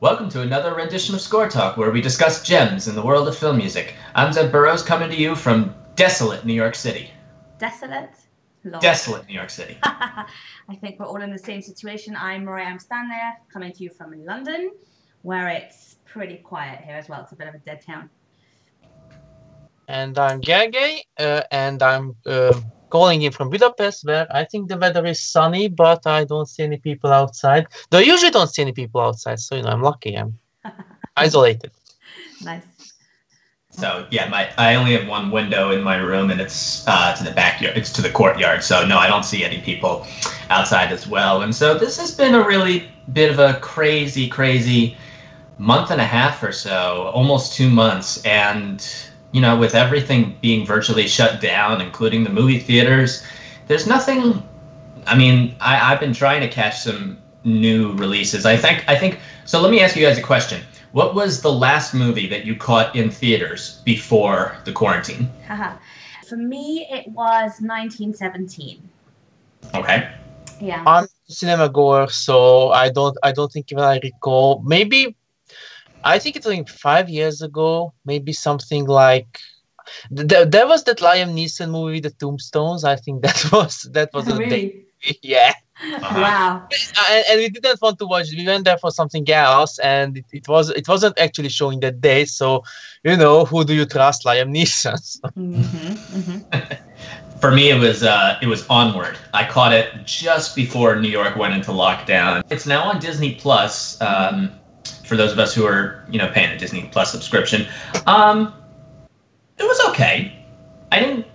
Welcome to another rendition of Score Talk, where we discuss gems in the world of film music. I'm Zev Burrows, coming to you from desolate New York City. Desolate? Lol. Desolate New York City. I think we're all in the same situation. I'm Miriam Amstanler, coming to you from London, where it's pretty quiet here as well. It's a bit of a dead town. And I'm Gergely, uh, and I'm uh, calling in from Budapest, where I think the weather is sunny, but I don't see any people outside. Though I usually don't see any people outside, so you know I'm lucky. I'm isolated. Nice. So yeah, my I only have one window in my room, and it's uh, to the backyard. It's to the courtyard. So no, I don't see any people outside as well. And so this has been a really bit of a crazy, crazy month and a half or so, almost two months, and you know, with everything being virtually shut down, including the movie theaters, there's nothing. I mean, I, I've been trying to catch some new releases. I think. I think. So let me ask you guys a question. What was the last movie that you caught in theaters before the quarantine? For me, it was 1917. Okay. Yeah. I'm a cinema goer, so I don't I don't think even I recall. Maybe I think it's like five years ago, maybe something like there, there was that Liam Neeson movie, The Tombstones. I think that was that was a day. really? Yeah. Uh-huh. Wow. and, and we didn't want to watch. We went there for something else, and it, it was it wasn't actually showing that day. So, you know, who do you trust, Liam Neeson? So, hmm hmm For me, it was uh, it was Onward. I caught it just before New York went into lockdown. It's now on Disney Plus. Um, for those of us who are you know paying a Disney Plus subscription, um, it was okay. I didn't,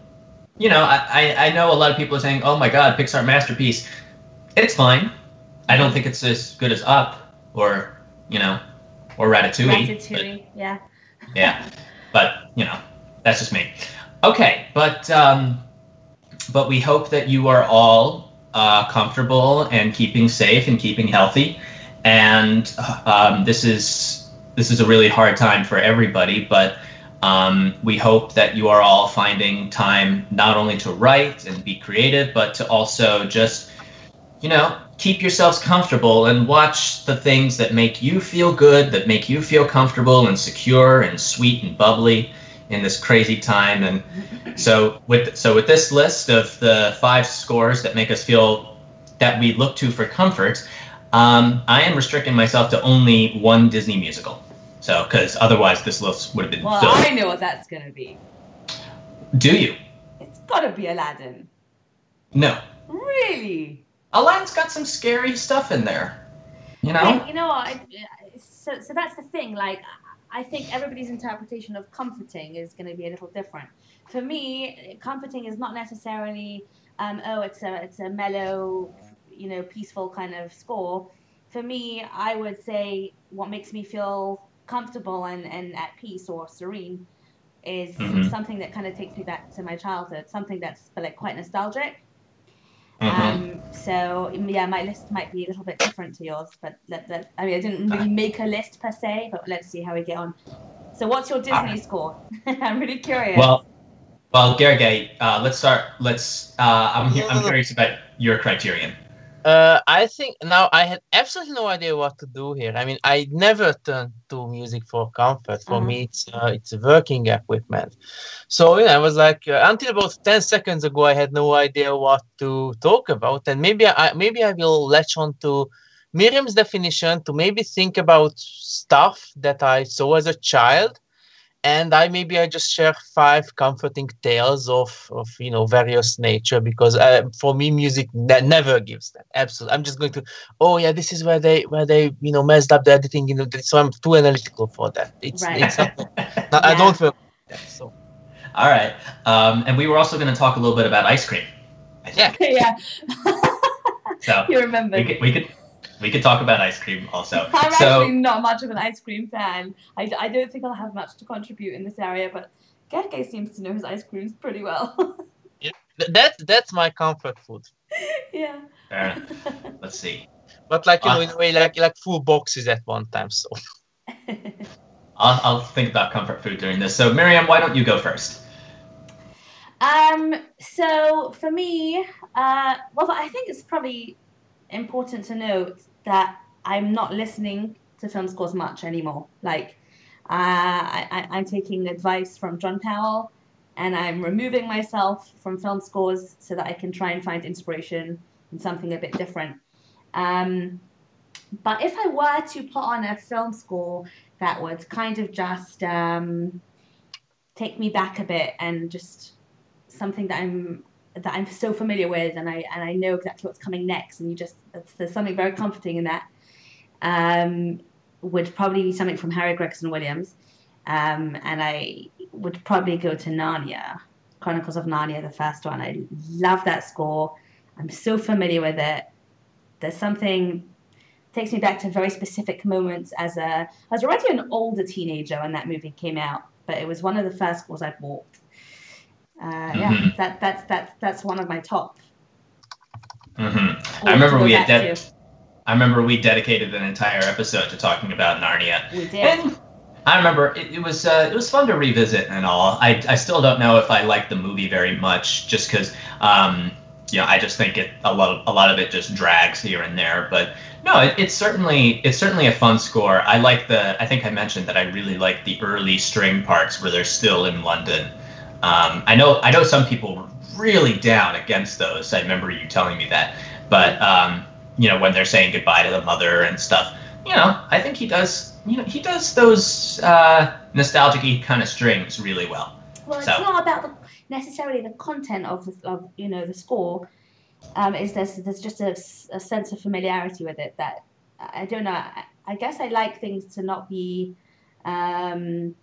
you know, I, I I know a lot of people are saying, "Oh my God, Pixar masterpiece." It's fine. I don't think it's as good as Up or you know or Ratatouille. but- Ratatouille. Yeah. yeah but you know that's just me okay but um but we hope that you are all uh, comfortable and keeping safe and keeping healthy and um, this is this is a really hard time for everybody but um, we hope that you are all finding time not only to write and be creative but to also just you know, keep yourselves comfortable and watch the things that make you feel good, that make you feel comfortable and secure and sweet and bubbly in this crazy time. And so with so with this list of the five scores that make us feel that we look to for comfort, um, I am restricting myself to only one Disney musical. So because otherwise this list would have been Well, filled. I know what that's going to be. Do you? It's got to be Aladdin. No. Really? Aladdin's got some scary stuff in there. You know? Like, you know what? I, so, so that's the thing. Like, I think everybody's interpretation of comforting is going to be a little different. For me, comforting is not necessarily, um, oh, it's a it's a mellow, you know, peaceful kind of score. For me, I would say what makes me feel comfortable and, and at peace or serene is Mhm. something that kind of takes me back to my childhood, something that's like quite nostalgic. Mhm. Um, so yeah, my list might be a little bit different to yours, but let, let, I mean, I didn't really make a list per se, but let's see how we get on. So, what's your Disney Alright. score? I'm really curious. Well, well, Gergely, uh, let's start. Let's. Uh, I'm. I'm curious about your criterion. Uh, I think now I had absolutely no idea what to do here. I mean, I never turn to music for comfort. For Uh-huh. me, it's uh, it's working equipment. So you know, I was like, uh, until about ten seconds ago, I had no idea what to talk about, and maybe I maybe I will latch on to Miriam's definition to maybe think about stuff that I saw as a child. And I maybe I just share five comforting tales of, of you know various nature because uh, for me music ne- never gives that absolutely. I'm just going to oh yeah this is where they where they you know messed up the editing you know so I'm too analytical for that. It's, Right. it's not, I Yeah. don't feel that, so All right. Um, and we were also going to talk a little bit about ice cream. I think. yeah, So you remember. we could we could we could talk about ice cream also. I'm so actually not much of an ice cream fan. I, I don't think I'll have much to contribute in this area, but Gerge seems to know his ice creams pretty well. th- that's that's my comfort food. yeah. uh, let's see. But like you know Ah. in a way like like full boxes at one time. So I'll, I'll think about comfort food during this. So Miriam, why don't you go first? Um, so for me, uh, well, I think it's probably important to note that I'm not listening to film scores much anymore. Like, uh, I, I'm taking advice from John Powell, and I'm removing myself from film scores so that I can try and find inspiration in something a bit different. Um, but if I were to put on a film score that would kind of just um, take me back a bit and just something that I'm that I'm so familiar with and I and I know exactly what's coming next and you just there's something very comforting in that um, would probably be something from Harry Gregson Williams um, and I would probably go to Narnia Chronicles of Narnia the first one. I love that score. I'm so familiar with it. There's something takes me back to very specific moments as a I was already an older teenager when that movie came out but it was one of the first scores I bought uh, mm-hmm. yeah, that that's that's that's one of my top. Mm-hmm. I remember we had de- I remember we dedicated an entire episode to talking about Narnia. We did. And I remember it, it was uh, it was fun to revisit and all. I, I still don't know if I like the movie very much, just because um, you know I just think it a lot of, a lot of it just drags here and there. But no, it, it's certainly it's certainly a fun score. I like the I think I mentioned that I really like the early string parts where they're still in London. Um, I know I know some people were really down against those. I remember you telling me that. But um, you know, when they're saying goodbye to the mother and stuff, you know, I think he does. You know, he does those uh, nostalgic kind of strings really well. Well, it's so. not about the, necessarily the content of the, of you know the score. Um, is there's there's just a, a sense of familiarity with it that I don't know. I, I guess I like things to not be um,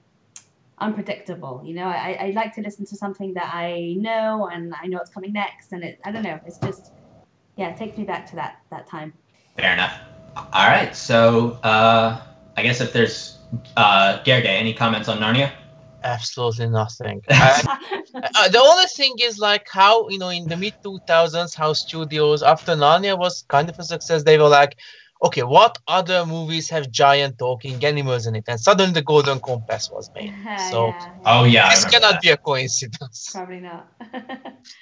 unpredictable. You know, I, I like to listen to something that I know and I know what's coming next, and it I don't know. It's just yeah, it takes me back to that that time. Fair enough. All right, so uh, I guess if there's uh, Gerge, any comments on Narnia? Absolutely nothing. I, uh, the only thing is like how you know in the mid 2000s how studios after Narnia was kind of a success they were like okay, what other movies have giant talking animals in it? And suddenly the Golden Compass was made. So, yeah, yeah. oh yeah, this cannot that. be a coincidence. Probably not.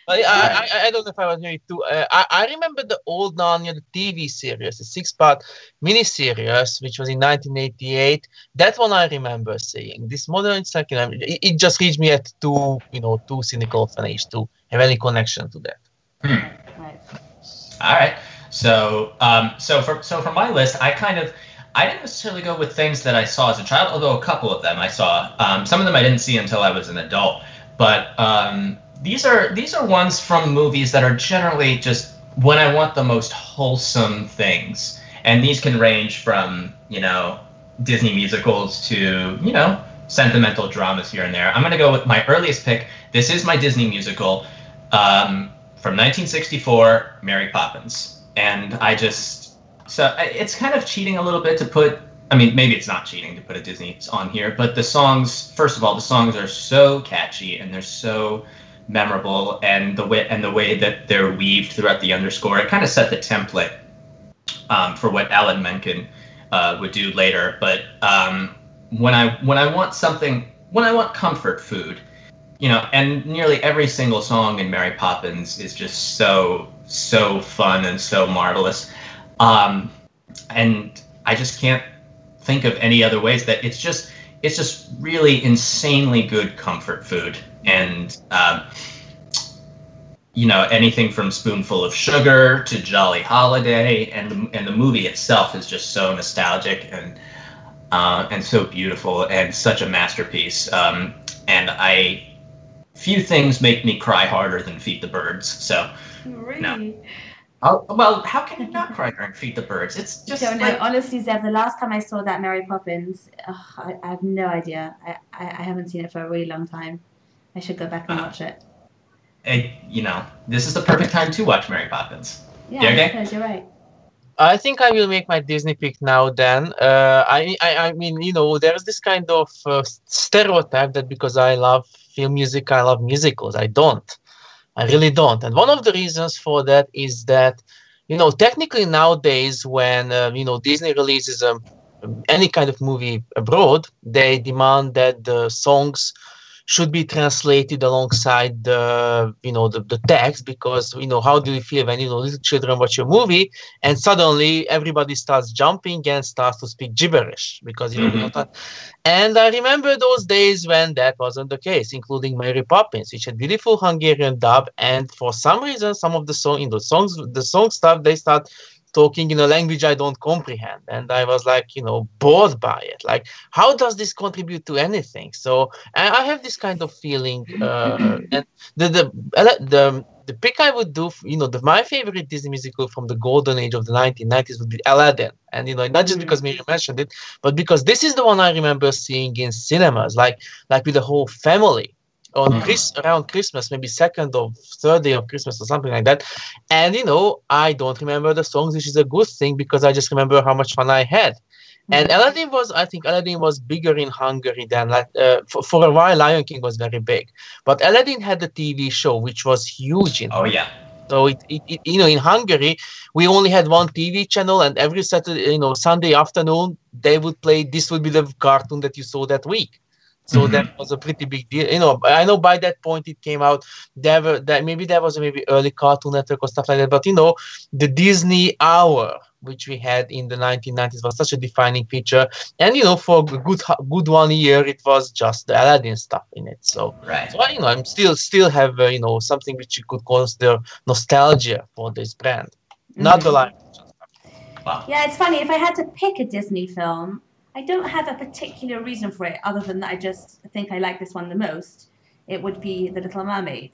I, I, I, don't know if I was really too. Uh, I, I remember the old Narnia the TV series, the six-part miniseries, which was in 1988. That one I remember seeing. This modern, it's like you know, it, it just reached me at too, you know, too cynical of an age to have any connection to that. Hmm. Right. All right. So, um, so for so for my list, I kind of I didn't necessarily go with things that I saw as a child, although a couple of them I saw. Um, some of them I didn't see until I was an adult. But um, these are these are ones from movies that are generally just when I want the most wholesome things, and these can range from you know Disney musicals to you know sentimental dramas here and there. I'm gonna go with my earliest pick. This is my Disney musical um, from 1964, Mary Poppins and I just so it's kind of cheating a little bit to put. I mean, maybe it's not cheating to put a Disney on here, but the songs. First of all, the songs are so catchy and they're so memorable, and the way and the way that they're weaved throughout the underscore, it kind of set the template um, for what Alan Menken uh, would do later. But um, when I when I want something, when I want comfort food, you know, and nearly every single song in Mary Poppins is just so so fun and so marvelous. Um, and I just can't think of any other ways that it's just it's just really insanely good comfort food and um, you know anything from spoonful of sugar to jolly holiday and the, and the movie itself is just so nostalgic and uh, and so beautiful and such a masterpiece um, and i few things make me cry harder than feed the birds so Really? No. Oh, well, how can you not cry during Feed the Birds? It's just. I don't like... know. Honestly, Zev, the last time I saw that Mary Poppins, I, I, have no idea. I, I, I, haven't seen it for a really long time. I should go back and uh, watch it. it. You know, this is the perfect time to watch Mary Poppins. Yeah, you okay? you're right. I think I will make my Disney pick now. Then uh, I, I, I mean, you know, there's this kind of uh, stereotype that because I love music, I love musicals. I don't. I really don't. And one of the reasons for that is that, you know, technically nowadays when, uh, you know, Disney releases um, any kind of movie abroad, they demand that the songs should be translated alongside the you know the, the text because you know how do you feel when you know little children watch a movie and suddenly everybody starts jumping and starts to speak gibberish because you know mm-hmm. and I remember those days when that wasn't the case, including Mary Poppins, which had beautiful Hungarian dub, and for some reason some of the song in the songs the song stuff they start talking in a language I don't comprehend. And I was like, you know, bored by it. Like, how does this contribute to anything? So I have this kind of feeling. Uh, and the, the, the, the pick I would do, you know, the, my favorite Disney musical from the golden age of the 1990s would be Aladdin. And, you know, not just because Miriam mentioned it, but because this is the one I remember seeing in cinemas, like, like with the whole family on mm. Chris around Christmas, maybe second or third day of Christmas or something like that. And you know, I don't remember the songs, which is a good thing because I just remember how much fun I had. And mm. Aladdin was, I think, Aladdin was bigger in Hungary than like uh, for, for a while. Lion King was very big, but Aladdin had the TV show, which was huge in. Oh yeah. So it, it, it, you know, in Hungary, we only had one TV channel, and every Saturday, you know, Sunday afternoon, they would play. This would be the cartoon that you saw that week. So mm-hmm. that was a pretty big deal. You know, I know by that point it came out. There were that maybe there was a maybe early Cartoon Network or stuff like that. But you know, the Disney Hour, which we had in the 1990s, was such a defining feature. And you know, for a good good one year, it was just the Aladdin stuff in it. So, right. so you know, I'm still still have uh, you know something which you could consider nostalgia for this brand, mm-hmm. not the line. Wow. Yeah, it's funny. If I had to pick a Disney film, I don't have a particular reason for it other than that I just think I like this one the most. It would be The Little Mermaid.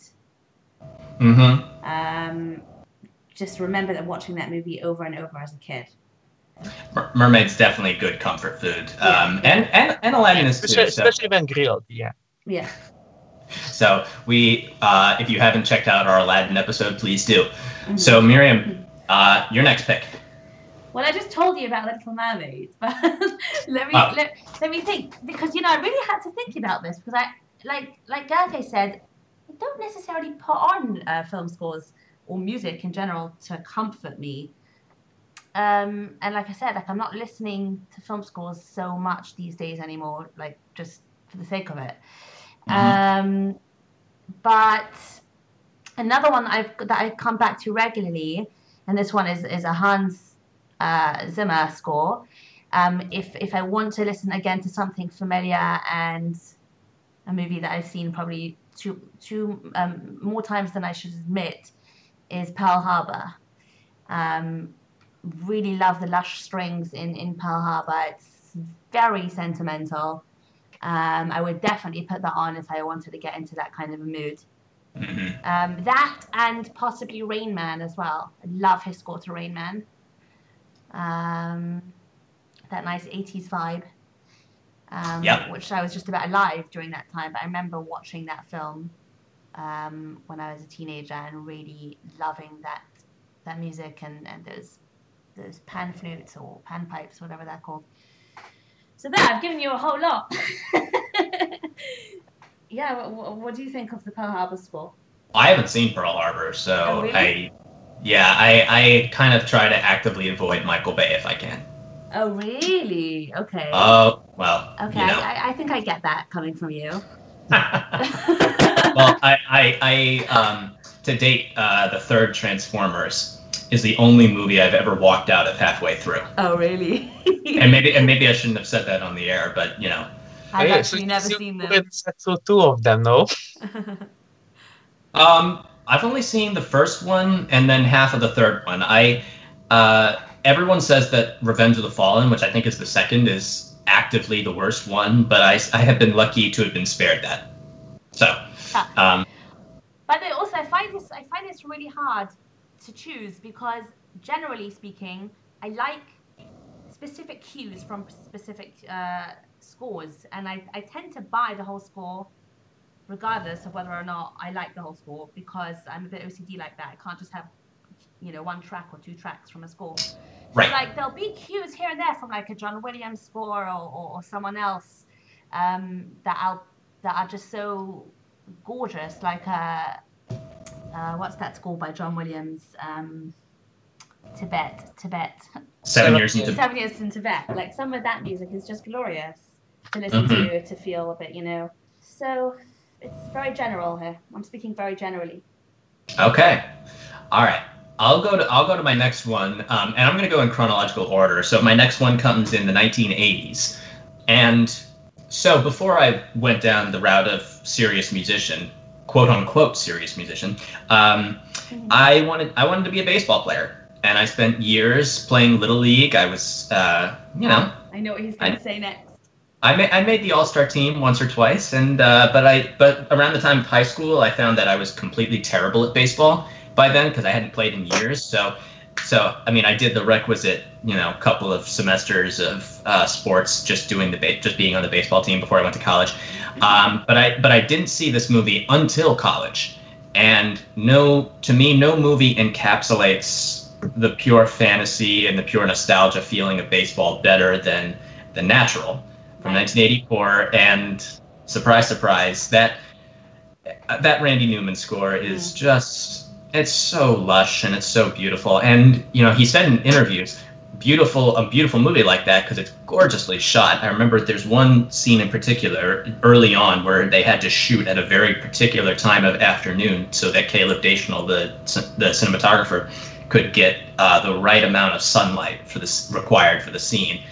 Mm-hmm. Um, just remember that watching that movie over and over as a kid. Mermaid's definitely good comfort food. Um, yeah. and, and, and Aladdin is especially, too. So. Especially when grilled, yeah. Yeah. So we, uh, if you haven't checked out our Aladdin episode, please do. Mm-hmm. So Miriam, uh, your next pick. Well, I just told you about Little Mermaid, but let me oh. let, let me think because you know I really had to think about this because I like like Gerke said, I don't necessarily put on uh, film scores or music in general to comfort me. Um, and like I said, like I'm not listening to film scores so much these days anymore, like just for the sake of it. Mm-hmm. Um, but another one that I've that I come back to regularly, and this one is is a Hans uh, Zimmer score. Um, if if I want to listen again to something familiar and a movie that I've seen probably two two um, more times than I should admit, is Pearl Harbor. Um, really love the lush strings in in Pearl Harbor. It's very sentimental. Um, I would definitely put that on if I wanted to get into that kind of a mood. Mm-hmm. Um, that and possibly Rain Man as well. I love his score to Rain Man um, that nice 80s vibe. Um, yep. Which I was just about alive during that time, but I remember watching that film um, when I was a teenager and really loving that that music and, and those those pan flutes or pan pipes, whatever they're called. So there, I've given you a whole lot. yeah, what, what, do you think of the Pearl Harbor score? I haven't seen Pearl Harbor, so oh, really? I yeah, I, I kind of try to actively avoid Michael Bay if I can. Oh, really? Okay. Oh, uh, well. Okay, you know. I, I think I get that coming from you. well, I, I, I um, to date, uh, the third Transformers is the only movie I've ever walked out of halfway through. Oh, really? and maybe, and maybe I shouldn't have said that on the air, but you know. I've actually so, never so seen them. So two of them, no? um, I've only seen the first one and then half of the third one. I uh, everyone says that Revenge of the Fallen, which I think is the second, is actively the worst one, but I, I have been lucky to have been spared that. So, um, way, also I find this I find this really hard to choose because generally speaking, I like specific cues from specific uh, scores, and I, I tend to buy the whole score regardless of whether or not I like the whole score, because I'm a bit OCD like that. I can't just have, you know, one track or two tracks from a score. So, right. like, there'll be cues here and there from like a John Williams score or, or, or someone else um, that I'll that are just so gorgeous. Like, uh, uh, what's that score by John Williams? Um, Tibet, Tibet. Seven years in Tibet. Seven years in Tibet. Like some of that music is just glorious to listen mm-hmm. to, to feel a bit, you know. So it's very general here. I'm speaking very generally. Okay. All right. I'll go to I'll go to my next one, um, and I'm going to go in chronological order. So my next one comes in the 1980s, and so before I went down the route of serious musician, quote unquote serious musician, um, I wanted I wanted to be a baseball player, and I spent years playing little league. I was, uh, you know, I know what he's going to say next. I made I made the All Star team once or twice, and uh, but I but around the time of high school, I found that I was completely terrible at baseball by then because I hadn't played in years. So so I mean, I did the requisite you know couple of semesters of uh, sports just doing the ba- just being on the baseball team before I went to college. Um, but I but I didn't see this movie until college, and no to me no movie encapsulates the pure fantasy and the pure nostalgia feeling of baseball better than The Natural from 1984 and surprise surprise that that Randy Newman score is just it's so lush and it's so beautiful. And you know he said in interviews beautiful a beautiful movie like that because it's gorgeously shot. I remember there's one scene in particular early on where they had to shoot at a very particular time of afternoon so that Caleb Deschanel the the cinematographer could get uh, the right amount of sunlight for this required for the scene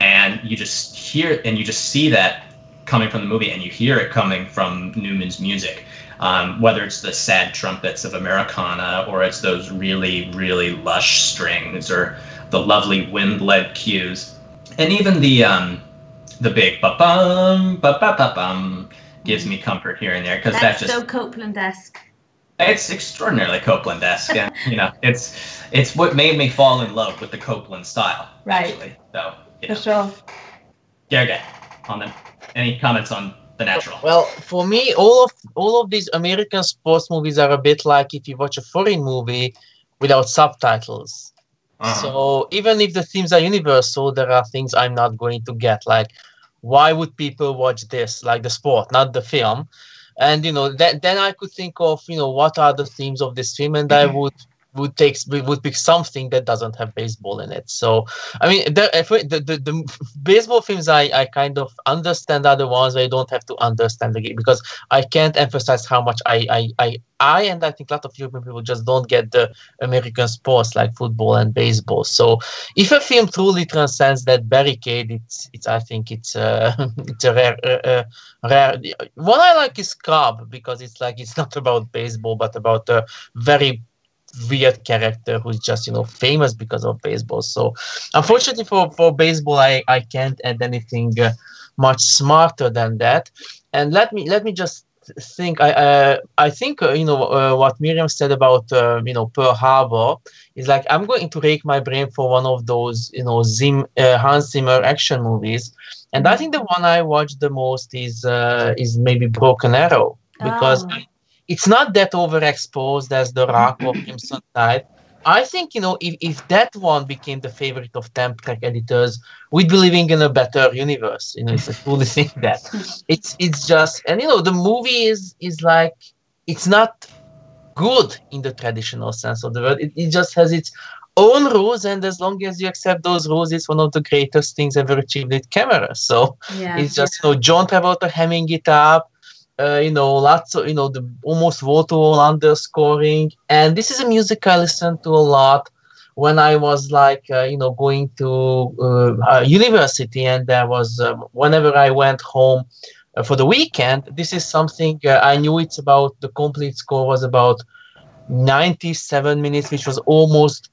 and you just hear and you just see that coming from the movie and you hear it coming from newman's music um, whether it's the sad trumpets of americana or it's those really really lush strings or the lovely wind-led cues and even the um, the big ba bum ba ba ba bum gives me comfort here and there because that That's just so Copland-esque. it's extraordinarily Copland-esque. and, you know, it's it's what made me fall in love with the Copland style. Right. Actually. So, For yeah. sure. Gerge, on the any comments on the natural? Well, for me, all of all of these American sports movies are a bit like if you watch a foreign movie without subtitles. Uh-huh. So even if the themes are universal, there are things I'm not going to get. Like, why would people watch this? Like the sport, not the film. And you know, that then I could think of you know what are the themes of this film, and I would would take would pick something that doesn't have baseball in it. So I mean, the the, the, the baseball films I, I kind of understand are the ones I don't have to understand the game because I can't emphasize how much I I, I I and I think a lot of European people just don't get the American sports like football and baseball. So if a film truly transcends that barricade, it's it's I think it's uh, it's a rare uh, uh, rare. What I like is Cobb because it's like it's not about baseball but about a very weird character who's just you know famous because of baseball. So unfortunately for for baseball, I I can't add anything uh, much smarter than that. And let me let me just think I uh, I think uh, you know uh, what Miriam said about uh, you know Pearl Harbor is like I'm going to rake my brain for one of those you know Zim uh, Hans Zimmer action movies, and I think the one I watched the most is uh, is maybe Broken Arrow because Oh. It's not that overexposed as the Rock or Crimson Tide. I think you know if, if that one became the favorite of temp track editors, we'd be living in a better universe. You know, it's a truly think that it's it's just and you know the movie is is like it's not good in the traditional sense of the word. It, it just has its own rules, and as long as you accept those rules, it's one of the greatest things ever achieved with camera. So Yeah. it's just you know John Travolta hamming it up. Uh, you know, lots of you know the almost wall underscoring, and this is a music I listened to a lot when I was like uh, you know going to uh, university, and there was um, whenever I went home uh, for the weekend. This is something uh, I knew it's about. The complete score was about 97 minutes, which was almost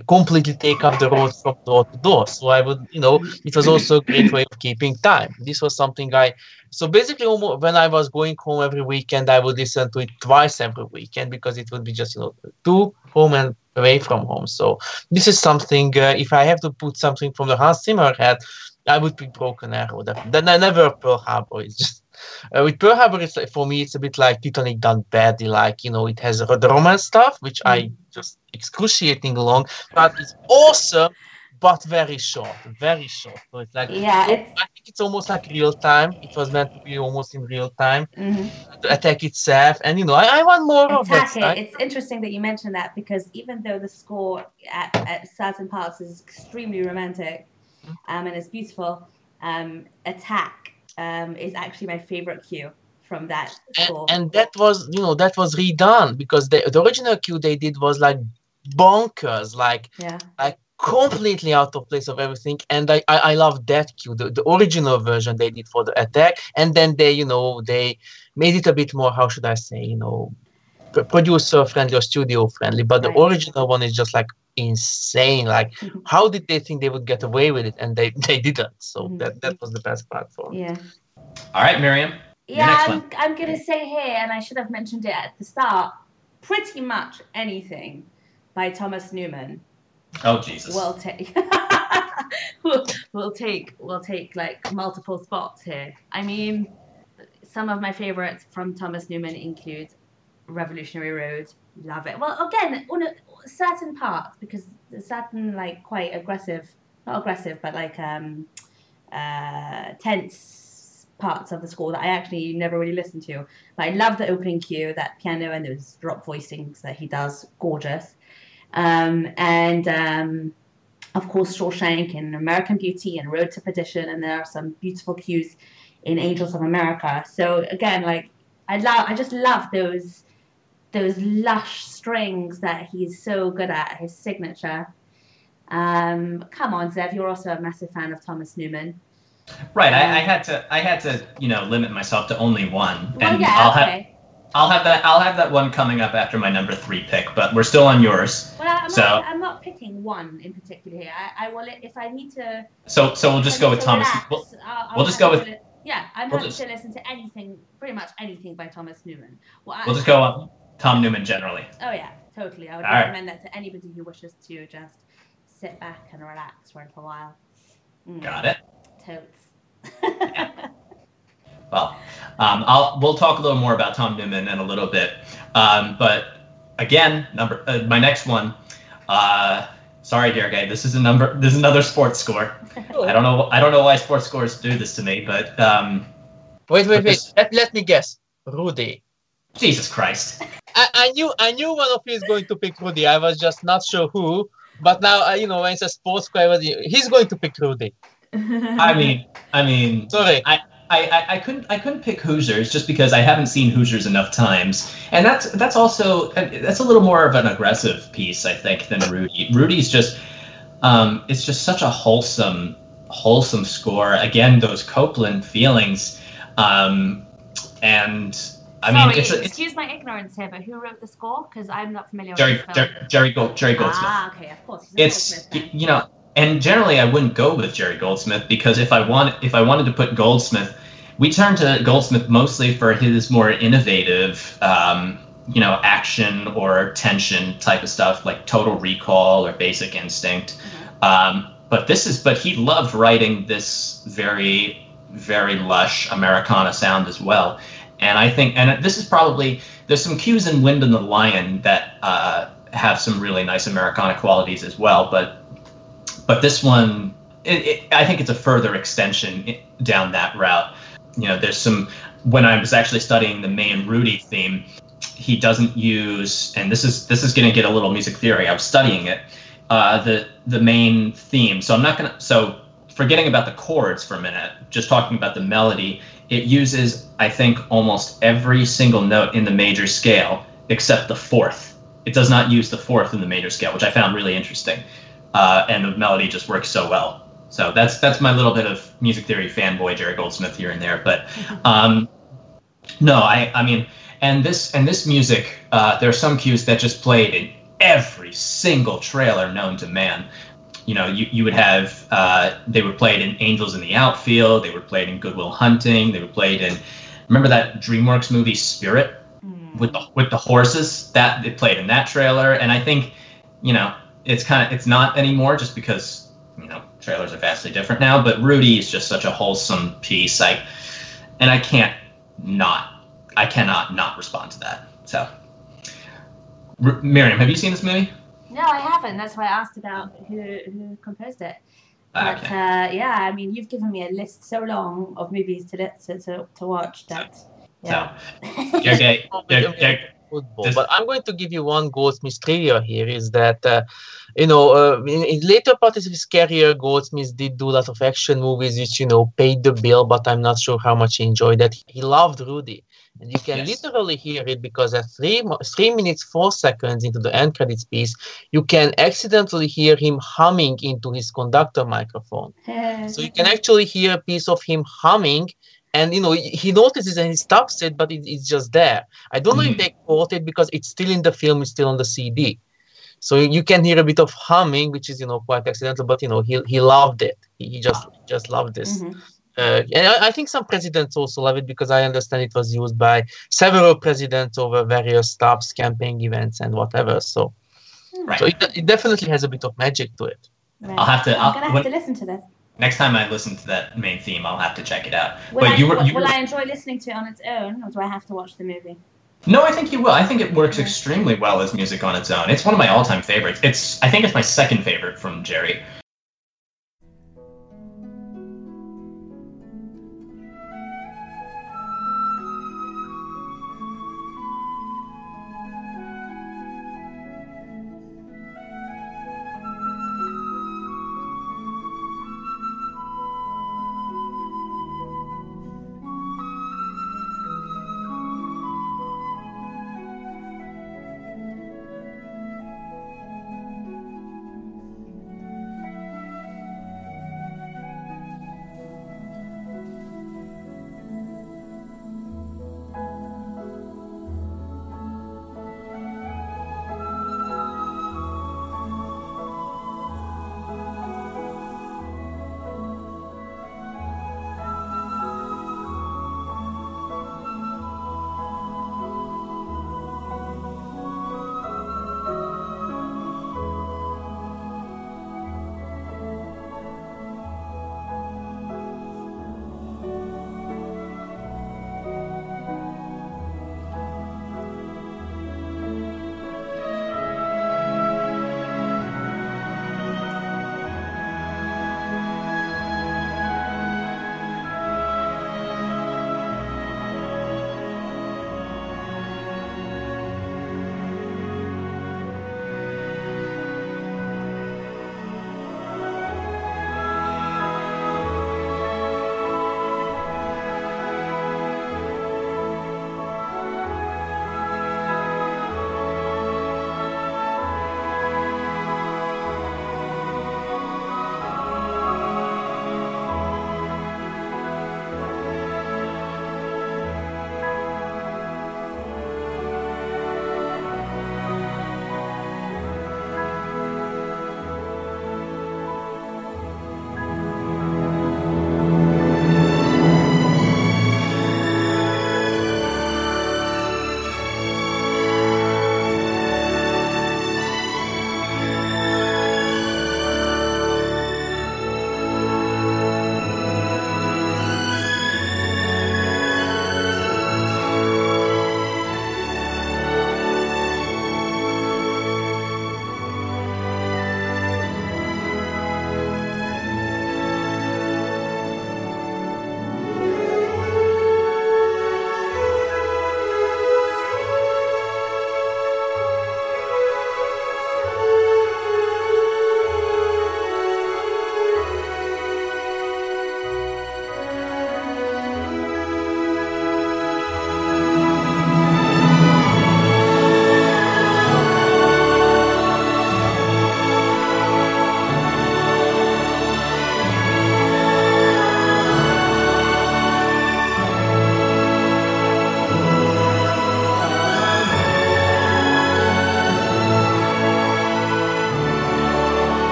completely take up the road from door to door. So I would, you know, it was also a great way of keeping time. This was something I, so basically, when I was going home every weekend, I would listen to it twice every weekend because it would be just, you know, two home and away from home. So this is something, uh, if I have to put something from the Hans Zimmer head, I would pick Broken Arrow. Then I never Pearl Harbor. It's just, uh, with Pearl Harbor, it's like, for me, it's a bit like Titanic done badly. Like, you know, it has the romance stuff, which I just excruciating long, but it's awesome, but very short, very short. So it's like, Yeah, it's I think it's almost like real time. It was meant to be almost in real time. mhm. The attack itself, and you know, I, I want more of that. attack right? it. It's interesting that you mentioned that because even though the score at, at certain parts is extremely romantic um, and it's beautiful, um, attack um, is actually my favorite cue from that and, and that was you know that was redone because the, the original cue they did was like bonkers like yeah. like completely out of place of everything. And i i, I love that cue the, the original version they did for the attack. And then they you know they made it a bit more how should i say you know producer friendly or studio friendly but the original one is just like insane like how did they think they would get away with it and they they didn't so Mhm. that that was the best part for me Yeah. All right, Miriam. Yeah, I'm. I'm going to say here, and I should have mentioned it at the start, pretty much anything by Thomas Newman Oh Jesus. will take. will will take we'll take like multiple spots here. I mean, some of my favorites from Thomas Newman include Revolutionary Road. Love it. Well, again, on a, certain parts because certain like quite aggressive, not aggressive, but like um, uh, tense parts of the score that I actually never really listened to. But I love the opening cue, that piano and those drop voicings that he does, gorgeous. Um, and um, of course, Shawshank and American Beauty and Road to Perdition, and there are some beautiful cues in Angels of America. So again, like I love, I just love those those lush strings that he's so good at, his signature. Um, come on, Zev, you're also a massive fan of Thomas Newman. Right. I, I had to. I had to. You know, limit myself to only one, Well, and yeah, I'll have. I'll have that. I'll have that one coming up after my number three pick. But we're still on yours. Well, I'm, So- not, I'm not picking one in particular here. I, I will if I need to. So so we'll just go with Thomas. relax, We'll, I'll- I'll we'll just go with- li- Yeah, I'm we'll happy just- to listen to anything, pretty much anything by Thomas Newman. Well, I- we'll just go on Tom Newman generally. Oh yeah, totally. I would All right. recommend that to anybody who wishes to just sit back and relax for a little while. Mm, Got it. Totes. Well, um, I'll we'll talk a little more about Tom Newman in a little bit. Um, but again, number uh, my next one. Uh, sorry, dear guy. This is a number. This is another sports score. I don't know. I don't know why sports scores do this to me, but um, wait wait But wait this- let, let me guess rudy Jesus Christ. I, I knew I knew one of you is going to pick Rudy. I was just not sure who. But now, uh, you know, when it's a sports guy, was- he's going to pick Rudy. I mean, I mean, Sorry. I, I, I couldn't I couldn't pick Hoosiers just because I haven't seen Hoosiers enough times, and that's that's also that's a little more of an aggressive piece I think than Rudy. Rudy's just um, it's just such a wholesome wholesome score. Again, those Copland feelings, um, and I mean Sorry, it's, it's excuse my ignorance here, but who wrote the score? Because I'm not familiar Jerry with this film. Jer- Jerry Gold, Jerry Goldsmith. Ah, okay, of course. it's you know and generally i wouldn't go with jerry goldsmith because if i want if i wanted to put goldsmith we turn to goldsmith mostly for his more innovative um, you know action or tension type of stuff like total recall or basic instinct Mhm. um, but this is but he loved writing this very very lush americana sound as well and i think and this is probably there's some cues in wind and the lion that uh, have some really nice americana qualities as well but but this one it, it, i think it's a further extension down that route. You know there's some when i was actually studying the main rudy theme he doesn't use and this is this is going to get a little music theory i was studying it uh, the the main theme. So i'm not to so forgetting about the chords for a minute just talking about the melody it uses i think almost every single note in the major scale except the fourth it does not use the fourth in the major scale which i found really interesting uh, and the melody just works so well. So that's that's my little bit of music theory fanboy Jerry Goldsmith here and there. But um, no, I I mean, and this and this music, uh, there are some cues that just played in every single trailer known to man. You know, you, you would have uh, they were played in Angels in the Outfield. They were played in Goodwill Hunting. They were played in remember that DreamWorks movie Spirit Mm. with the with the horses that it played in that trailer and i think you know it's kind of it's not anymore just because you know trailers are vastly different now but rudy is just such a wholesome piece like and i can't not i cannot not respond to that so R- miriam have you seen this movie No, I haven't. That's why I asked about who who composed it. But okay uh, yeah, I mean, you've given me a list so long of movies to to, to, to watch that Yeah. So, Sergey, Ser- Ser- football. But I'm going to give you one Goldsmith trivia here is that, uh, you know, uh, in, in later parts of his career, Goldsmith did do a lot of action movies, which, you know, paid the bill, but I'm not sure how much he enjoyed that. He loved Rudy. And you can Yes. literally hear it because at three, three minutes, four seconds into the end credits piece, you can accidentally hear him humming into his conductor microphone. So you can actually hear a piece of him humming, and you know he notices and he stops it, but it, it's just there. I don't know if Mhm. they caught it because it's still in the film, it's still on the CD. So you can hear a bit of humming, which is you know quite accidental, but you know he he loved it. He, he just just loved this. Mhm. Uh, and I, I think some presidents also love it because I understand it was used by several presidents over various stops, campaign events, and whatever. So, Right. so it, it definitely has a bit of magic to it. Right. I'll have to. I'm I'll, gonna have when, to listen to this. next time I listen to that main theme, I'll have to check it out. Will, but I, you were, will, you will were I enjoy listening to it on its own, or do I have to watch the movie? No, I think you will. I think it works extremely well as music on its own. It's one of my all-time favorites. It's I think it's my second favorite from Jerry.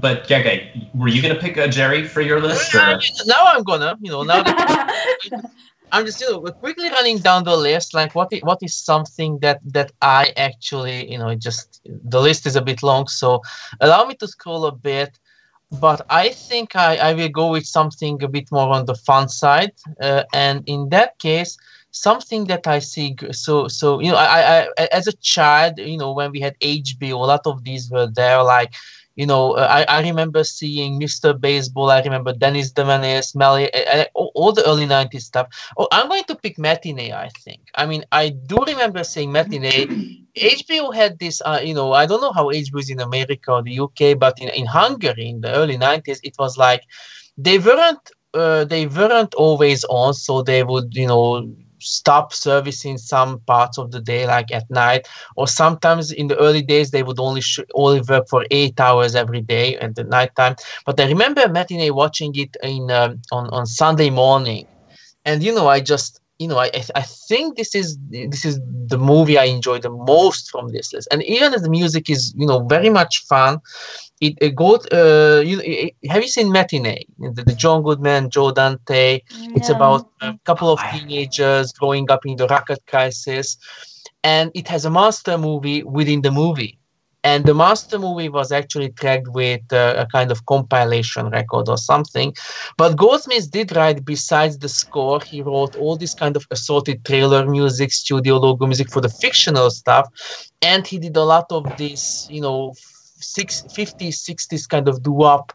But um, were you gonna pick a Jerry for your list? Or? now I'm gonna, you know, now I'm just you know, quickly running down the list. Like, what is, what is something that that I actually, you know, just the list is a bit long, so allow me to scroll a bit. But I think I, I will go with something a bit more on the fun side, uh, and in that case, something that I see. So so you know, I, I as a child, you know, when we had HBO, a lot of these were there, like you know, uh, I, I remember seeing Mr. Baseball. I remember Dennis Menace, Melly, all, all, the early 90s stuff. Oh, I'm going to pick Matinee, I think. I mean, I do remember seeing Matinee. HBO had this, uh, you know, I don't know how HBO is in America or the UK, but in, in Hungary in the early 90s, it was like they weren't uh, they weren't always on, so they would, you know, stop servicing some parts of the day, like at night, or sometimes in the early days they would only sh- only work for eight hours every day at the night time. But I remember matinee watching it in um, on on Sunday morning, and you know I just you know I I think this is this is the movie I enjoy the most from this list, and even as the music is you know very much fun it, it goes. Uh, you it, have you seen Matinee? The, the, John Goodman, Joe Dante. No. It's about a couple of teenagers growing up in the rocket crisis, and it has a monster movie within the movie. And the master movie was actually tracked with uh, a kind of compilation record or something. But Goldsmith did write, besides the score, he wrote all this kind of assorted trailer music, studio logo music for the fictional stuff. And he did a lot of this, you know, six, 50s, 60s kind of doo-wop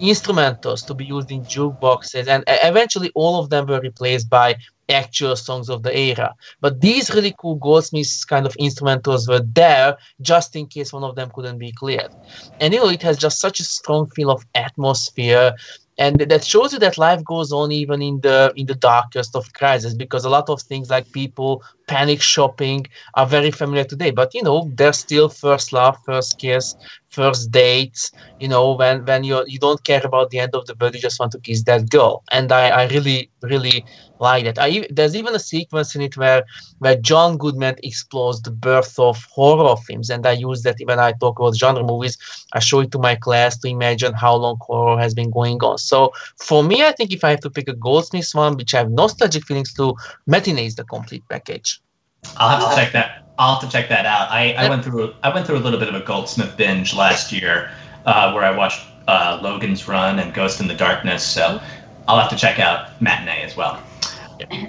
instrumentals to be used in jukeboxes, and eventually all of them were replaced by actual songs of the era. But these really cool Goldsmiths kind of instrumentals were there just in case one of them couldn't be cleared. And you know, it has just such a strong feel of atmosphere and that shows you that life goes on even in the in the darkest of crises because a lot of things like people panic shopping are very familiar today. But you know there's still first love first kiss first dates you know when when you you don't care about the end of the world you just want to kiss that girl. And i i really really like that. I, there's even a sequence in it where where john goodman explores the birth of horror films. And i use that when i talk about genre movies i show it to my class to imagine how long horror has been going on. So for me i think if i have to pick a goldsmith one which i have nostalgic feelings to matinee is the complete package i'll have to check that I'll have to check that out. I, I went through I went through a little bit of a Goldsmith binge last year, uh, where I watched uh, Logan's Run and Ghost in the Darkness. So I'll have to check out Matinee as well.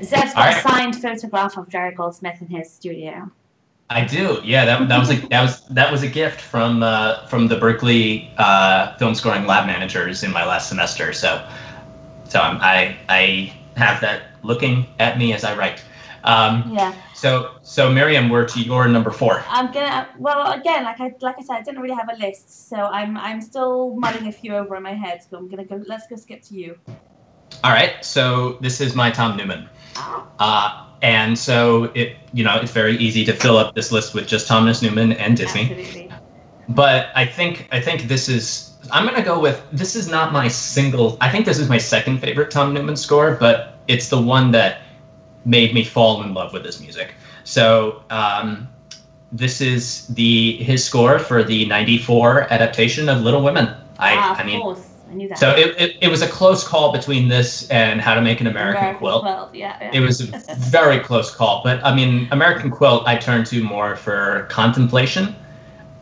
Zev's got a signed photograph of Jerry Goldsmith in his studio. I do. Yeah, that, that was a that was that was a gift from uh, from the Berkeley uh, film scoring lab managers in my last semester. So so I'm, I I have that looking at me as I write. Um, yeah. So, so Miriam, we're to your number four. I'm gonna. Well, again, like I like I said, I didn't really have a list, so I'm I'm still mulling a few over in my head. So I'm gonna go. Let's go skip to you. All right. So this is my Tom Newman. Uh, and so it, you know, it's very easy to fill up this list with just Thomas Newman and Disney. Absolutely. But I think I think this is. I'm gonna go with. This is not my single. I think this is my second favorite Tom Newman score, but it's the one that made me fall in love with his music. So um, this is the his score for the '94 adaptation of Little Women. I, ah, I mean, I knew that. So it, it, it, was a close call between this and How to Make an American, American Quilt. Quilt. Yeah, yeah. It was a very close call, but I mean, American Quilt I turn to more for contemplation.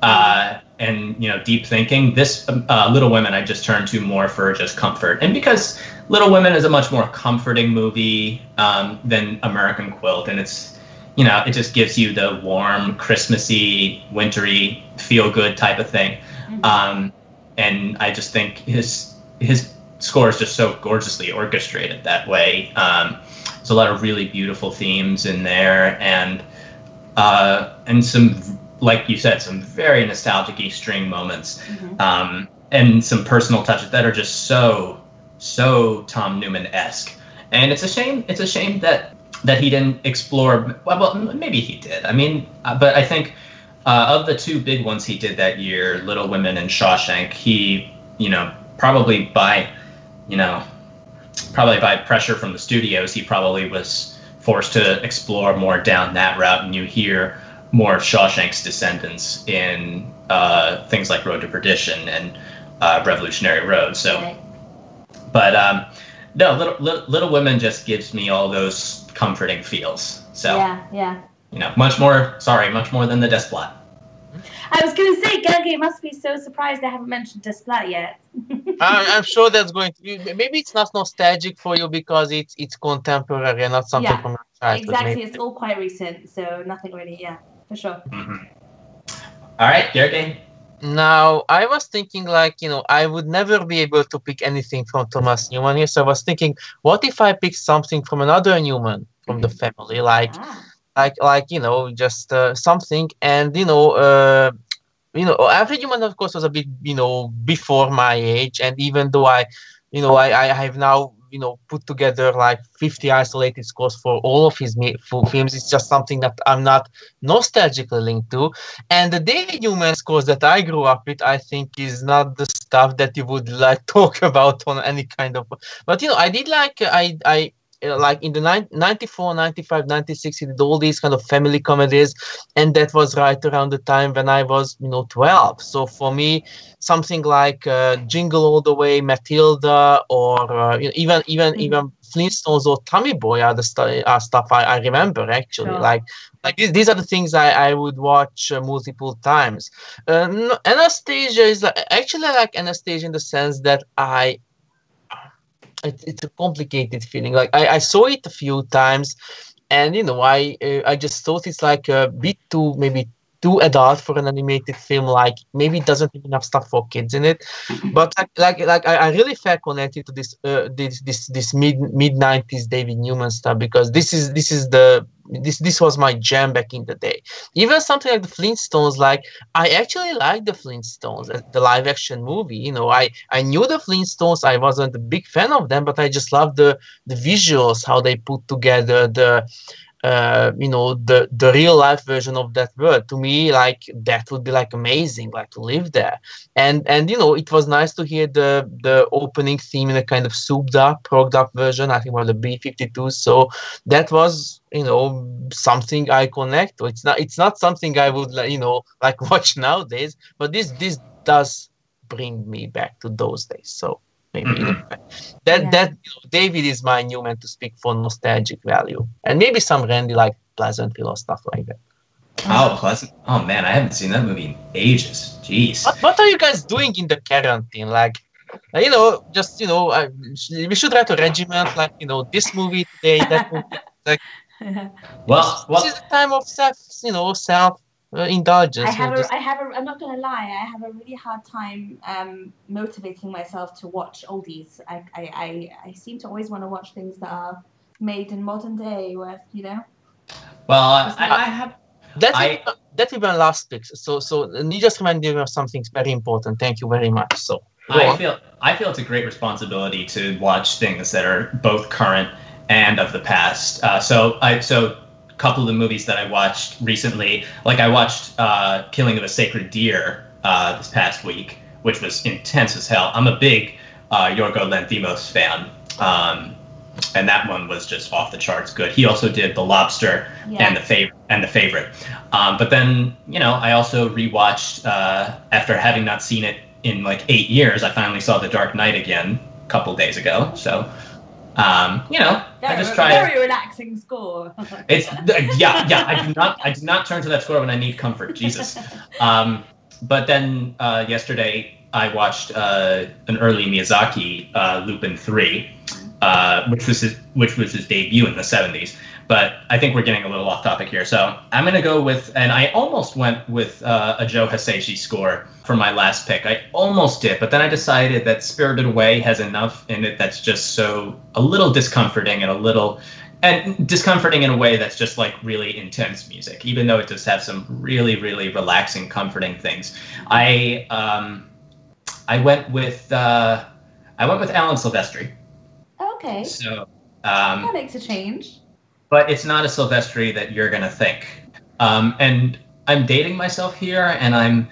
Uh, and you know deep thinking this uh, little women i just turn to more for just comfort and because Little Women is a much more comforting movie um, than American Quilt, and it's you know it just gives you the warm, Christmassy, wintry, feel good type of thing. Mm-hmm. Um, and I just think his his score is just so gorgeously orchestrated that way. Um, there's a lot of really beautiful themes in there, and uh, and some like you said, some very nostalgic string moments, mm-hmm. um, and some personal touches that are just so so Tom Newman esque, and it's a shame. It's a shame that that he didn't explore. Well, maybe he did. I mean, uh, but I think uh, of the two big ones he did that year, Little Women and Shawshank, he you know probably by you know probably by pressure from the studios, he probably was forced to explore more down that route, and you hear more of Shawshank's descendants in uh, things like Road to Perdition and uh, Revolutionary Road. So. Right but um, no, little, little Little Women just gives me all those comforting feels. So Yeah, yeah. you know, much more. Sorry, much more than the Desplat. I was gonna say, Gelge must be so surprised I haven't mentioned Desplat yet. I'm, I'm sure that's going to be. Maybe it's not nostalgic for you because it's it's contemporary and not something Yeah, from your childhood. exactly, maybe. it's all quite recent, so nothing really. Yeah, for sure. hmm All right, your game. Now, I was thinking, like, you know, I would never be able to pick anything from Thomas Newman here. So I was thinking, what if I pick something from another Newman from the family, like, Ah, like, like, you know, just uh, something, and you know, uh, you know, Alfred Newman, of course, was a bit, you know, before my age, and even though I, you know, I, I have now, you know, put together like 50 isolated scores for all of his full films. It's just something that I'm not nostalgically linked to. And the David Newman scores that I grew up with, I think, is not the stuff that you would like talk about on any kind of. But you know, I did like I I like in the nine- 94 95 96 he did all these kind of family comedies and that was right around the time when i was you know 12 so for me something like uh, jingle all the way matilda or uh, you know, even even Mhm. even flintstones or tommy boy are the stu- are stuff I, I remember actually Sure. like like these, these are the things I, I would watch uh, multiple times. Uh, no- Anastasia is like, actually like Anastasia in the sense that I it, it's a complicated feeling. Like I, I saw it a few times, and you know I uh, I just thought it's like a bit too maybe too adult for an animated film. Like maybe it doesn't have enough stuff for kids in it. But like like, like I, I really felt connected to this uh, this this this mid mid nineties David Newman stuff because this is this is the this this was my jam back in the day. Even something like the Flintstones, like I actually like the Flintstones, uh, the live action movie. You know, I I knew the Flintstones. I wasn't a big fan of them, but I just loved the the visuals, how they put together the uh, you know the the real life version of that world to me like that would be like amazing like to live there. And and you know it was nice to hear the the opening theme in a kind of souped up progged up version i think about the b52 so that was you know something i connect to. It's not it's not something i would you know like watch nowadays but this this does bring me back to those days. So maybe you know, that Yeah. that you know, david is my newman to speak for nostalgic value and maybe some randy like pleasantville or stuff like that Oh, Pleasant. Oh man, I haven't seen that movie in ages. Jeez. what, what are you guys doing in the quarantine like you know just you know uh, sh- we should write a regiment like you know this movie today that movie. Well, this well, is the time of self you know self uh, indulgence I have you know, a, just- I have a, I'm not gonna lie, I have a really hard time um, motivating myself to watch oldies. I, I, I, I seem to always want to watch things that are made in modern day, with you know. well, I, I have. That's, will, I- be, that will be my last pick. So, so you just reminded me of something very important. Thank you very much. So, go I feel I feel it's a great responsibility to watch things that are both current and of the past. Uh, so I so a couple of the movies that I watched recently, like I watched uh, Killing of a Sacred Deer uh, this past week, which was intense as hell. I'm a big uh, Yorgo Lanthimos fan. Um, and that one was just off the charts good. He also did The Lobster Yeah. and the favorite and the favorite. Um, but then you know, I also rewatched uh, after having not seen it in like eight years. I finally saw The Dark Knight again a couple days ago. So um, you know, I just try. to- very relaxing score. It's yeah, yeah. I do not I do not turn to that score when I need comfort. Jesus. Um, but then uh, yesterday I watched uh, an early Miyazaki, uh, Lupin Three, uh, which was his which was his debut in the '70s. But I think we're getting a little off topic here, so I'm gonna go with, and I almost went with uh, a Joe Hisaishi score for my last pick. I almost did, but then I decided that Spirited Away has enough in it that's just so a little discomforting and a little and discomforting in a way that's just like really intense music, even though it does have some really, really relaxing, comforting things. I um, I went with uh, I went with Alan Silvestri. okay, So, um, that makes a change. But it's not a Silvestri that you're gonna think. Um, and I'm dating myself here, and I'm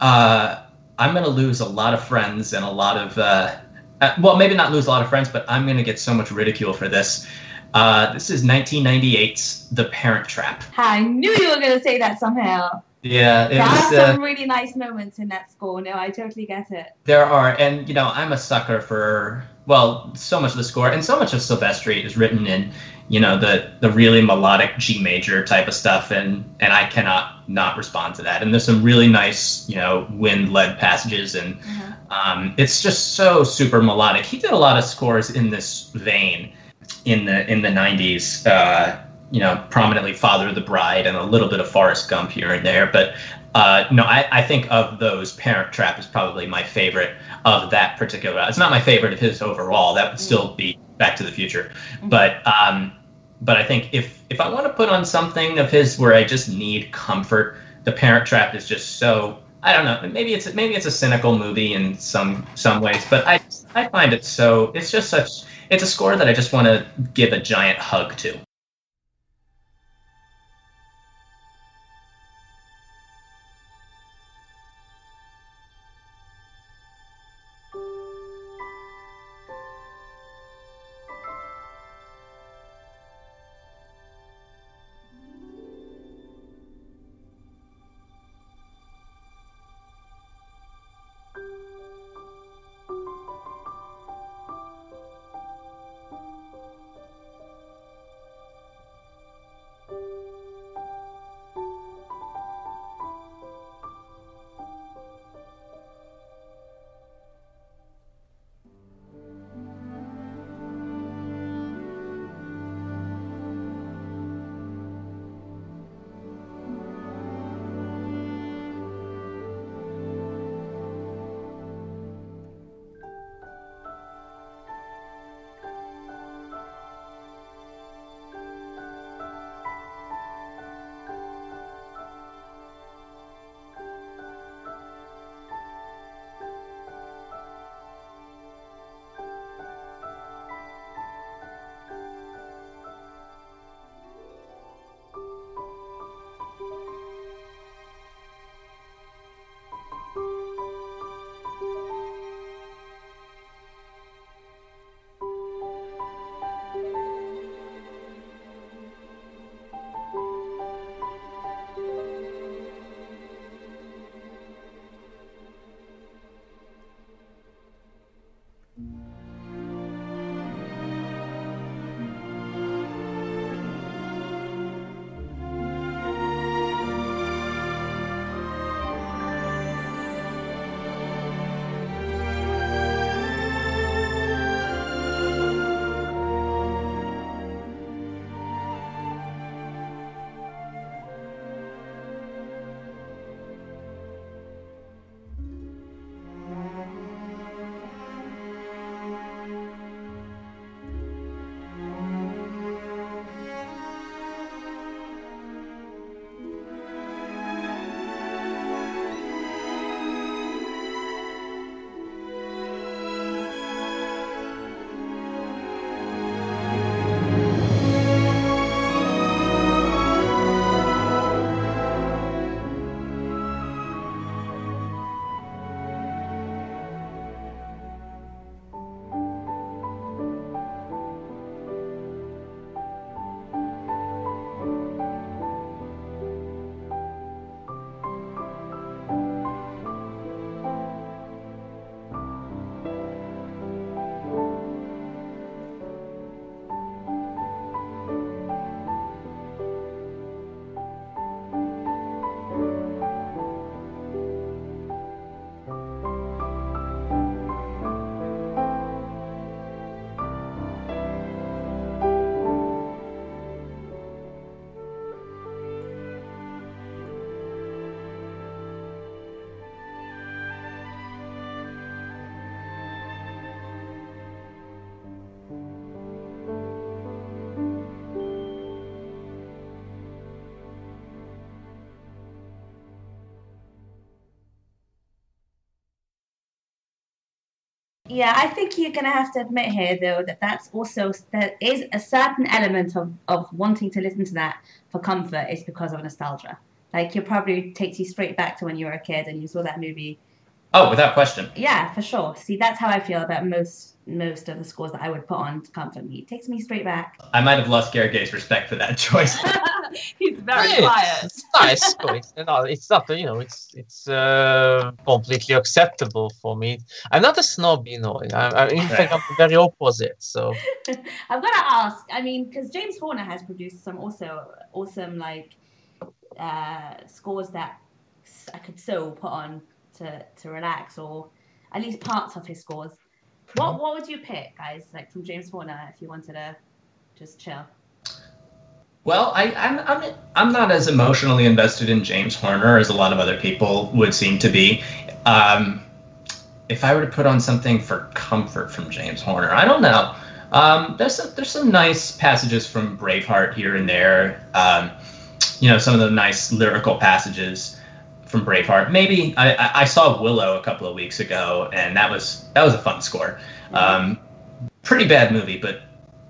uh, I'm gonna lose a lot of friends and a lot of uh, uh, well, maybe not lose a lot of friends, but I'm gonna get so much ridicule for this. Uh, this is 1998's The Parent Trap. I knew you were gonna say that somehow. Yeah, There are was, uh, some really nice moments in that score. No, I totally get it. there are, and you know, I'm a sucker for well, so much of the score, and so much of Silvestri is written in, you know, the the really melodic G major type of stuff, and and I cannot not respond to that. And there's some really nice, you know, wind led passages, and Uh-huh. um, it's just so super melodic. He did a lot of scores in this vein in the in the 90s. Uh, you know, prominently Father of the Bride and a little bit of Forrest Gump here and there. But uh, no, I, I think of those Parent Trap is probably my favorite of that particular. It's not my favorite of his overall. That would still be Back to the Future. Mhm. But um, but I think if if I want to put on something of his where I just need comfort, the Parent Trap is just so. I don't know. Maybe it's maybe it's a cynical movie in some some ways, but I I find it so. It's just such. It's a score that I just want to give a giant hug to. Yeah, I think you're going to have to admit here, though, that that's also there is a certain element of of wanting to listen to that for comfort is because of nostalgia. Like, it probably takes you straight back to when you were a kid and you saw that movie. Oh, without question. Yeah, for sure. See, that's how I feel about most most of the scores that I would put on to comfort me. It takes me straight back. I might have lost Gergely's respect for that choice. He's very Yeah, quiet. It's nice, but it's not. It's not. You know, it's it's uh, completely acceptable for me. I'm not a snob, you know. I, I, in fact, I'm very opposite. So I'm gonna ask. I mean, because James Horner has produced some also awesome like uh, scores that I could so put on to to relax, or at least parts of his scores. What what would you pick, guys? Like from James Horner, if you wanted to just chill. Well, I, I'm, I'm I'm not as emotionally invested in James Horner as a lot of other people would seem to be. Um, if I were to put on something for comfort from James Horner, I don't know. Um, there's some, there's some nice passages from Braveheart here and there. Um, you know, some of the nice lyrical passages from Braveheart. Maybe I, I, I saw Willow a couple of weeks ago, and that was that was a fun score. Um, pretty bad movie, but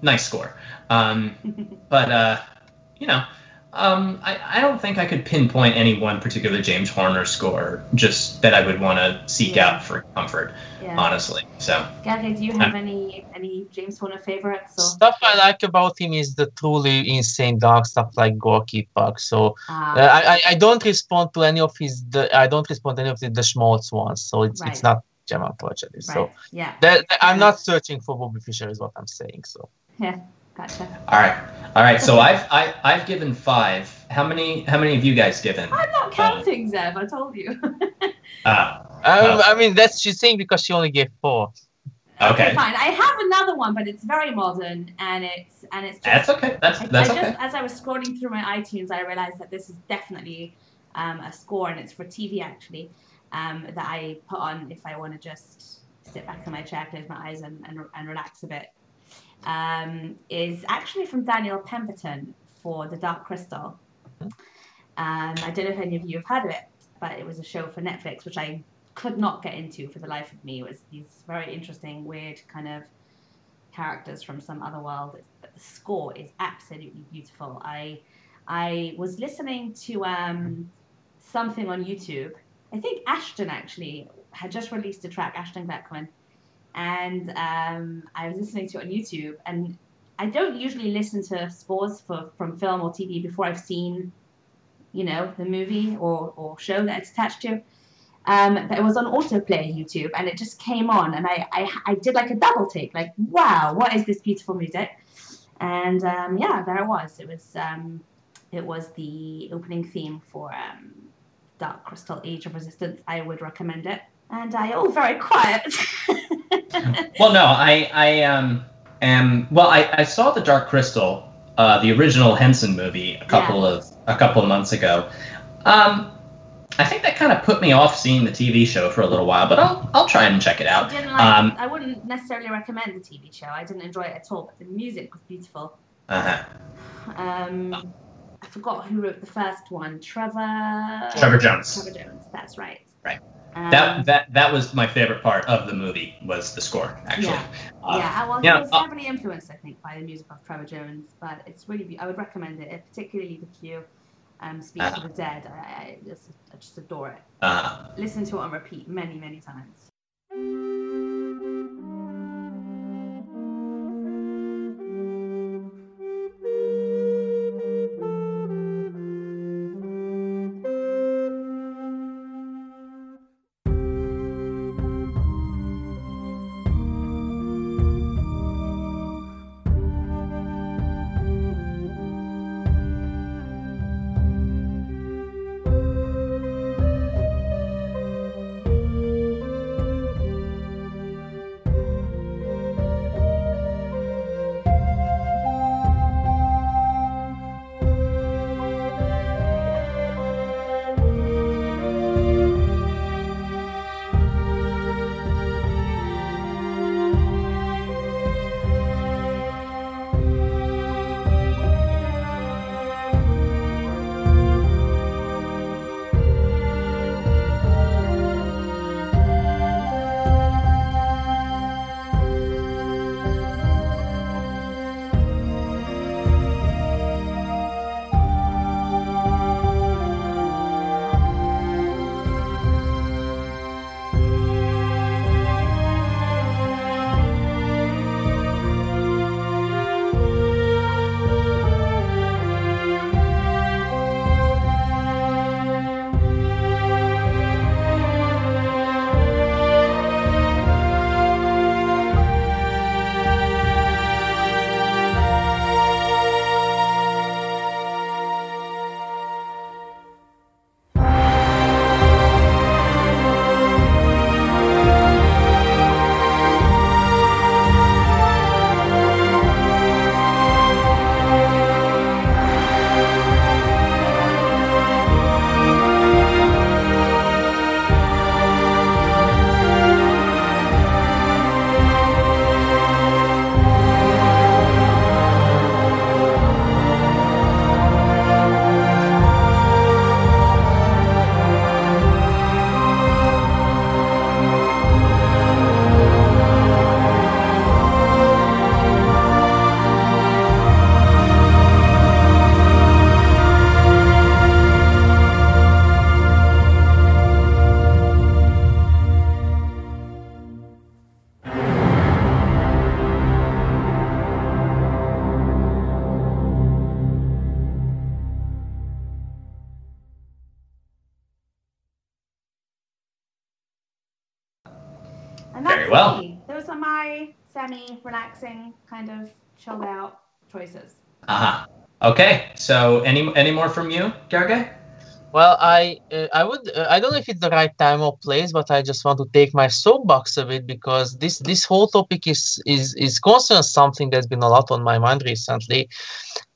nice score. Um, but uh, you know, um, I, I don't think I could pinpoint any one particular James Horner score just that I would want to seek Yeah. out for comfort, Yeah. honestly. So Gage, do you have any any James Horner favorites? Or stuff I like about him is the truly insane dark stuff like Gorky Park. So Ah, uh, I, I I don't respond to any of his the I don't respond to any of the, the schmaltz ones. So it's Right. it's not Gemma Project. right? So yeah, that, that- I'm not searching for Bobby Fischer is what I'm saying. So gotcha. all right, all right. So I've I, I've given five. How many how many have you guys given? I'm not counting, Zev. I told you. Uh, um, Well- I mean that's she's saying because she only gave four. Okay. fine. I have another one, but it's very modern, and it's and it's just. that's okay. That's I, I okay. just, as I was scrolling through my iTunes, I realized that this is definitely um, a score, and it's for TV actually, um, that I put on if I want to just sit back in my chair, close my eyes, and, and, and relax a bit. Um, is actually from Daniel Pemberton for The Dark Crystal. Um, I don't know if any of you have heard of it, but it was a show for Netflix, which I could not get into for the life of me. It was these very interesting, weird kind of characters from some other world. But the score is absolutely beautiful. I I was listening to um, something on YouTube. I think Ashton actually had just released a track, Ashton Gleckman, and um, I was listening to it on YouTube. And I don't usually listen to scores for from film or TV before I've seen, you know, the movie or, or show that it's attached to. Um, but it was on autoplay YouTube, and it just came on, and I, I, I did like a double take, like, wow, what is this beautiful music? And um, yeah, there it was. It was um, it was the opening theme for um, Dark Crystal Age of Resistance. I would recommend it. And I oh very quiet. Well, no, I I um am well. I, I saw the Dark Crystal, uh, the original Henson movie, a couple of a couple of months ago. Um, I think that kind of put me off seeing the TV show for a little while, but I'll I'll try and check it I out. didn't like. Um, I wouldn't necessarily recommend the TV show. I didn't enjoy it at all. But the music was beautiful. Uh-huh. Um, I forgot who wrote the first one. Trevor. Trevor Jones. Trevor Jones. That's right. Right. Um, That that that was my favorite part of the movie was the score actually. Yeah. Uh, yeah, was, yeah, it was uh, heavily influenced, I think, by the music of Trevor Jones. But it's really, be- I would recommend it, particularly the cue, um, "Speak Uh-huh. to the Dead." I, I, just, I just adore it. Uh, Listen to it on repeat many, many times. Out choices. Uh-huh. Okay. So any any more from you, Gerge? Well, I uh, I would uh, I don't know if it's the right time or place, but I just want to take my soapbox of it because this this whole topic is is is concerns something that's been a lot on my mind recently,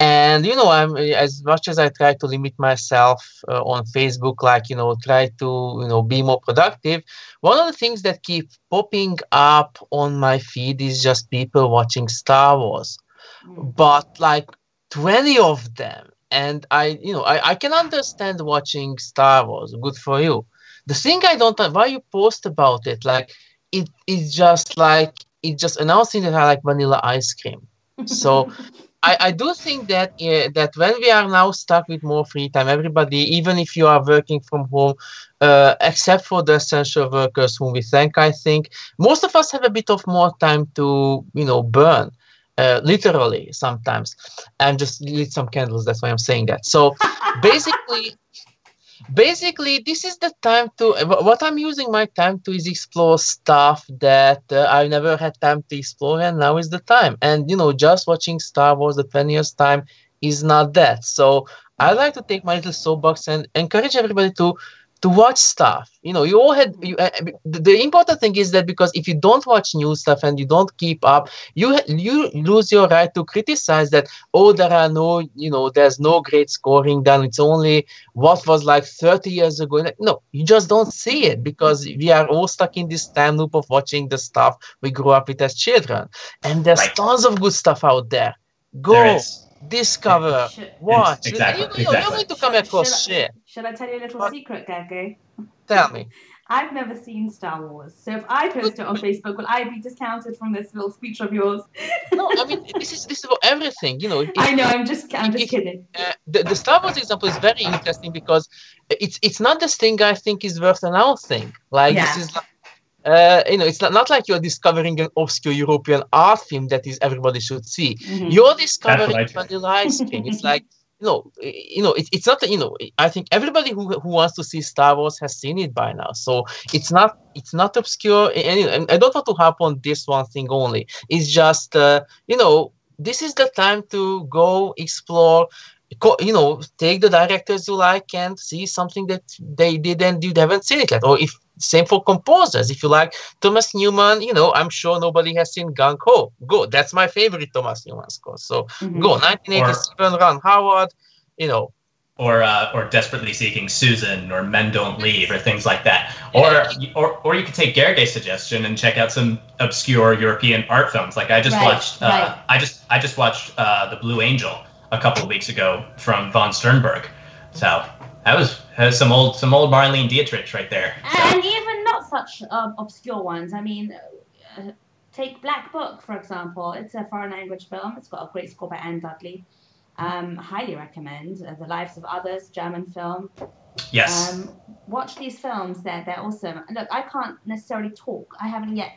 and you know I'm as much as I try to limit myself uh, on Facebook, like you know try to you know be more productive. One of the things that keep popping up on my feed is just people watching Star Wars. But like twenty of them and I, you know, I, I can understand watching Star Wars. Good for you. The thing I don't why you post about it, like it is just like it just announcing that I like vanilla ice cream. So I, I do think that uh, that when we are now stuck with more free time, everybody, even if you are working from home, uh, except for the essential workers whom we thank, I think most of us have a bit of more time to you know burn uh, literally sometimes. And just lit some candles that's why i'm saying that. So basically basically this is the time to what i'm using my time to is explore stuff that uh, i never had time to explore and now is the time. And you know just watching star wars the 20 years time is not that. So i like to take my little soapbox and encourage everybody to to watch stuff. You know you all had you, uh, the, important thing is that because if you don't watch new stuff and you don't keep up you you lose your right to criticize that oh there are no you know there's no great scoring done. It's only what was like 30 years ago. Like, no you just don't see it because we are all stuck in this time loop of watching the stuff we grew up with as children. And there's Right. tons of good stuff out there. Go There discover watch. Exactly, You- you- you're exactly. going to come across shit Should I tell you a little What? secret, Gage? tell me I've never seen Star Wars, so if I post it on Facebook, will I be discounted from this little speech of yours? no i mean this is this is for everything you know it- I know. I'm just. I'm just If- kidding. uh, the, the Star Wars example is very interesting because it's it's not this thing I think is worth announcing. Like Yeah. this is like, uh, you know, it's not, not like you're discovering an obscure European art film that is everybody should see. Mhm. You're discovering That's right. vanilla ice cream. It's like you know, you know, it, it's not you know. I think everybody who who wants to see Star Wars has seen it by now. So it's not it's not obscure. And, and I don't want to harp on this one thing only. It's just uh, you know, this is the time to go explore you know take the directors you like and see something that they did and you haven't seen it yet. Or if same for composers. If you like thomas newman you know i'm sure nobody has seen gung ho. Go. That's my favorite thomas newman score. So Mhm. go. 1987 ron howard you know. Or uh, or desperately seeking Susan or Men Don't Leave or things like that. Or or or you could take Gerge's suggestion and check out some obscure European art films. Like I just Right, watched uh, right. I just I just watched uh, The Blue Angel a couple of weeks ago from von Sternberg. So that was, was some old some old Marlene Dietrich right there. So, And even not such um, obscure ones. I mean, uh, take Black Book for example. It's a foreign language film. It's got a great score by Anne Dudley. Um, highly recommend uh, The Lives of Others, German film. yes. Um, watch these films; they're they're awesome. Look, I can't necessarily talk. I haven't yet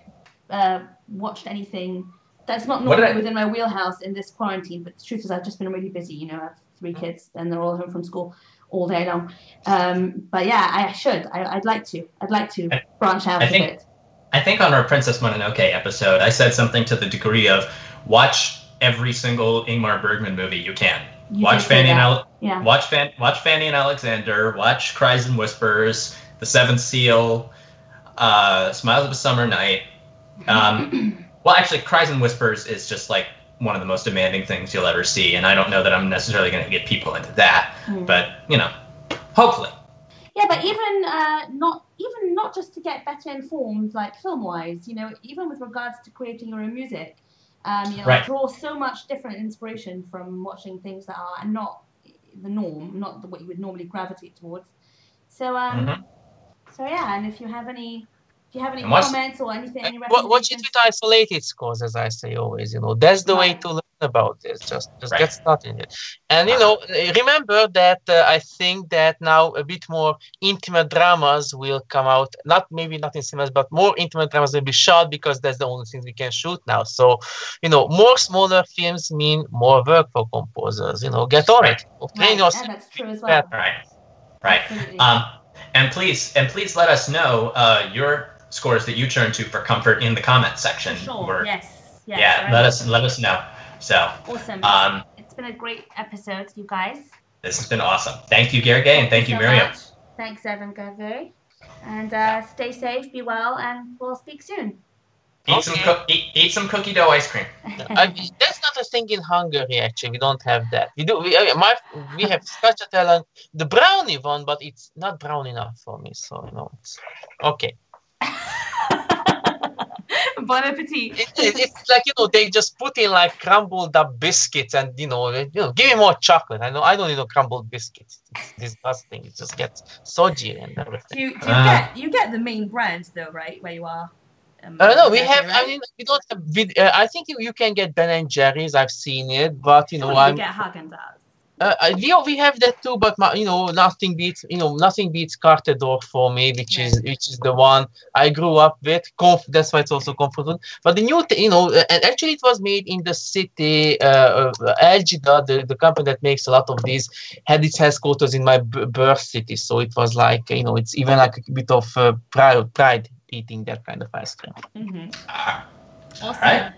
uh, watched anything that's not normally I- within my wheelhouse in this quarantine. But the truth is, I've just been really busy. You know, I have three kids, and they're all home from school all day long. Um, but yeah, I should. I, I'd like to. I'd like to I- branch out I a think- bit. I think on our Princess Mononoke episode, I said something to the degree of watch every single Ingmar Bergman movie you can. You watch Fanny and. Ale- Yeah. watch Fan- watch Fanny and Alexander, watch Cries and Whispers, The Seventh Seal, uh, Smiles of a Summer Night. Um, well, actually, Cries and Whispers is just like one of the most demanding things you'll ever see, and I don't know that I'm necessarily going to get people into that, Mm. but you know, hopefully. Yeah, but even uh, not even not just to get better informed, like film wise, you know, even with regards to creating your own music, um, you know, Right. Draw so much different inspiration from watching things that are not the norm, not the, what you would normally gravitate towards. So, um, Mhm. so yeah, and if you have any, if you have any And comments or anything, any Wa- watch it recommendations, with isolated scores as i say always you know that's the way to learn about this just just Right. get started in it and you know remember that uh, i think that now a bit more intimate dramas will come out not maybe not in cinemas but more intimate dramas will be shot because that's the only things we can shoot now so you know more smaller films mean more work for composers you know get on Right. it train right, yeah, that's true as That- well. Right. Right. Absolutely. Um, and please, and please let us know uh, your scores that you turn to for comfort in the comment section. Sure. We're- yes. yes. yeah, right. let us let us know. So Awesome. um, it's been a great episode, you guys. this has been awesome. Thank you, Gergely, and thank you, so Miriam. much. Thanks, Evan Gervais. And uh, stay safe, be well, and we'll speak soon. Eat some Okay. cook, eat, eat some cookie dough ice cream. I, that's not a thing in Hungary. Actually, we don't have that. We do. We, uh, my, we have stracciatella, the brownie one, but it's not brown enough for me. So you know, it's okay. bon appetit. It, it, it's like you know they just put in like crumbled up biscuits and you know you know give me more chocolate. I know I don't need no crumbled biscuits. It's disgusting. It just gets soggy and Do everything. you, do you Ah. get you get the main brand though, right? Where you are. Um, Uh, no, we Turkey, have. I mean, we don't have. Vid- uh, I think you, you can get Ben and Jerry's. I've seen it, but you know, I'm. get Haagen Dazs. Uh, I- we we have that too, but my, you know nothing beats you know nothing beats Carte d'Or for me, which is which is the one I grew up with. Conf- that's why it's also comfort food. But the new, th- you know, uh, and actually it was made in the city. Uh, uh, Algida, the, the company that makes a lot of these, had its headquarters in my b- birth city. So it was like you know, it's even like a bit of uh, pride, pride eating that kind of ice cream. Mm-hmm. Ah, Awesome. Right.